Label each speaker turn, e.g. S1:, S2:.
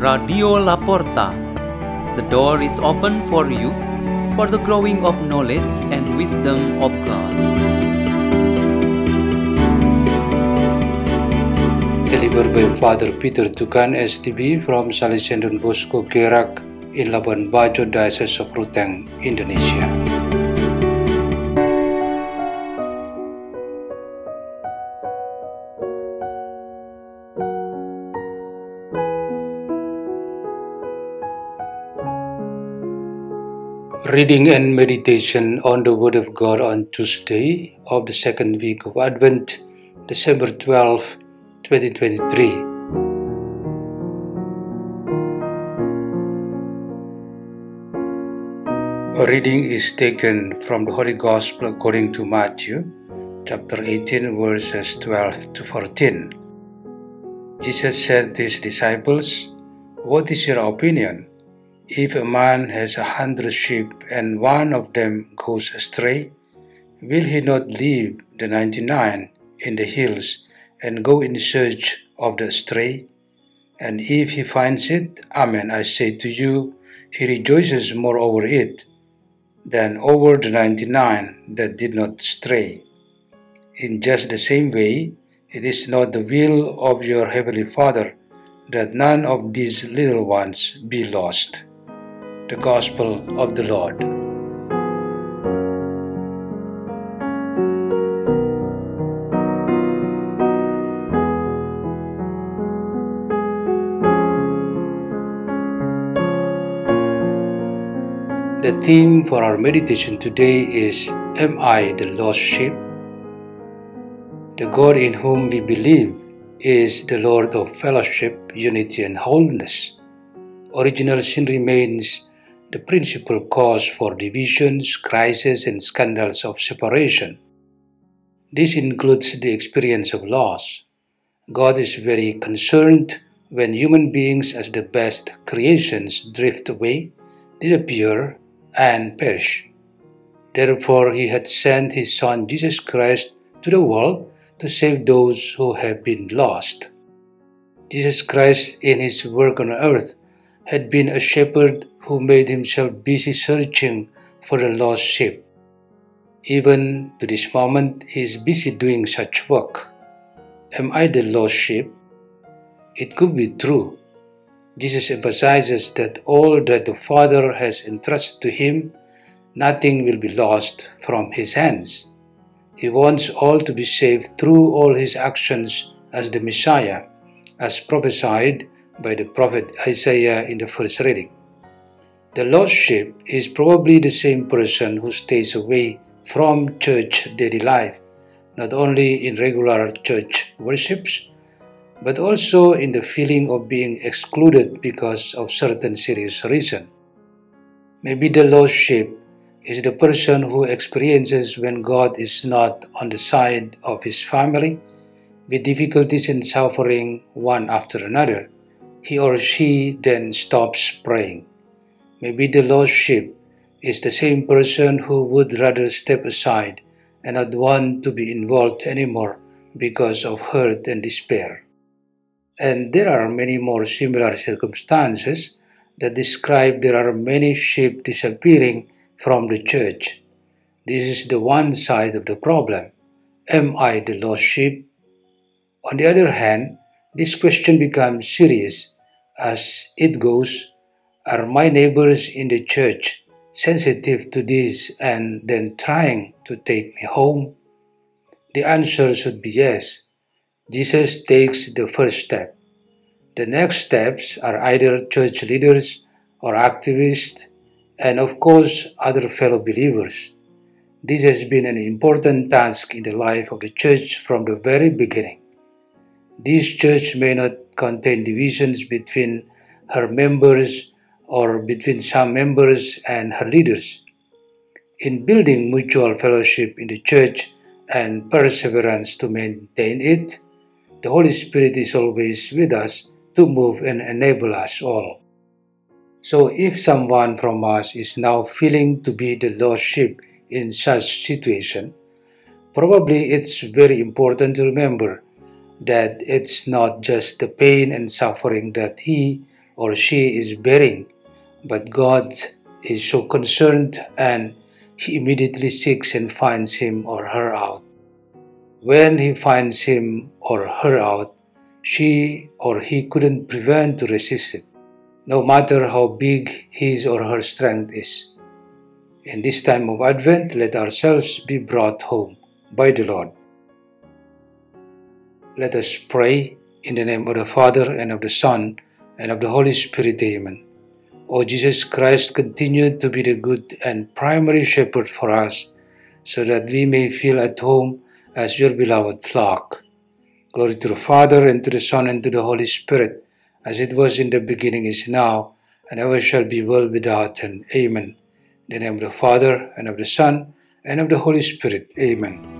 S1: Radio Laporta. The door is open for you for the growing of knowledge and wisdom of God.
S2: delivered by Father Peter Tukan SDB from Salesian Don Bosco Gerak in Labuan Bajo Diocese of Ruteng, Indonesia. Reading and meditation on the Word of God on Tuesday of the second week of Advent, December 12, 2023. A reading is taken from the Holy Gospel according to Matthew, chapter 18, verses 12 to 14. Jesus said to his disciples, What is your opinion? If a man has a hundred sheep and one of them goes astray, will he not leave the ninety nine in the hills and go in search of the stray? And if he finds it, Amen, I say to you, he rejoices more over it than over the ninety nine that did not stray. In just the same way, it is not the will of your heavenly Father that none of these little ones be lost. The Gospel of the Lord. The theme for our meditation today is Am I the Lost Sheep? The God in whom we believe is the Lord of fellowship, unity, and wholeness. Original sin remains the principal cause for divisions, crises, and scandals of separation. This includes the experience of loss. God is very concerned when human beings, as the best creations, drift away, disappear, and perish. Therefore, He had sent His Son Jesus Christ to the world to save those who have been lost. Jesus Christ, in His work on earth, had been a shepherd who made himself busy searching for a lost sheep. Even to this moment, he is busy doing such work. Am I the lost sheep? It could be true. Jesus emphasizes that all that the Father has entrusted to him, nothing will be lost from his hands. He wants all to be saved through all his actions as the Messiah, as prophesied by the prophet Isaiah in the first reading. The lost sheep is probably the same person who stays away from church daily life, not only in regular church worships, but also in the feeling of being excluded because of certain serious reason. Maybe the lost sheep is the person who experiences when God is not on the side of his family, with difficulties and suffering one after another. He or she then stops praying. Maybe the lost sheep is the same person who would rather step aside and not want to be involved anymore because of hurt and despair. And there are many more similar circumstances that describe there are many sheep disappearing from the church. This is the one side of the problem. Am I the lost sheep? On the other hand, this question becomes serious as it goes Are my neighbors in the church sensitive to this and then trying to take me home? The answer should be yes. Jesus takes the first step. The next steps are either church leaders or activists, and of course, other fellow believers. This has been an important task in the life of the church from the very beginning. This church may not contain divisions between her members or between some members and her leaders. In building mutual fellowship in the church and perseverance to maintain it, the Holy Spirit is always with us to move and enable us all. So, if someone from us is now feeling to be the lost sheep in such situation, probably it's very important to remember that it's not just the pain and suffering that he or she is bearing, but God is so concerned and he immediately seeks and finds him or her out. When he finds him or her out, she or he couldn't prevent to resist it, no matter how big his or her strength is. In this time of Advent, let ourselves be brought home by the Lord. Let us pray in the name of the Father and of the Son and of the Holy Spirit. Amen. O Jesus Christ, continue to be the good and primary shepherd for us, so that we may feel at home as your beloved flock. Glory to the Father, and to the Son, and to the Holy Spirit, as it was in the beginning, is now, and ever shall be, world without end. Amen. In the name of the Father, and of the Son, and of the Holy Spirit. Amen.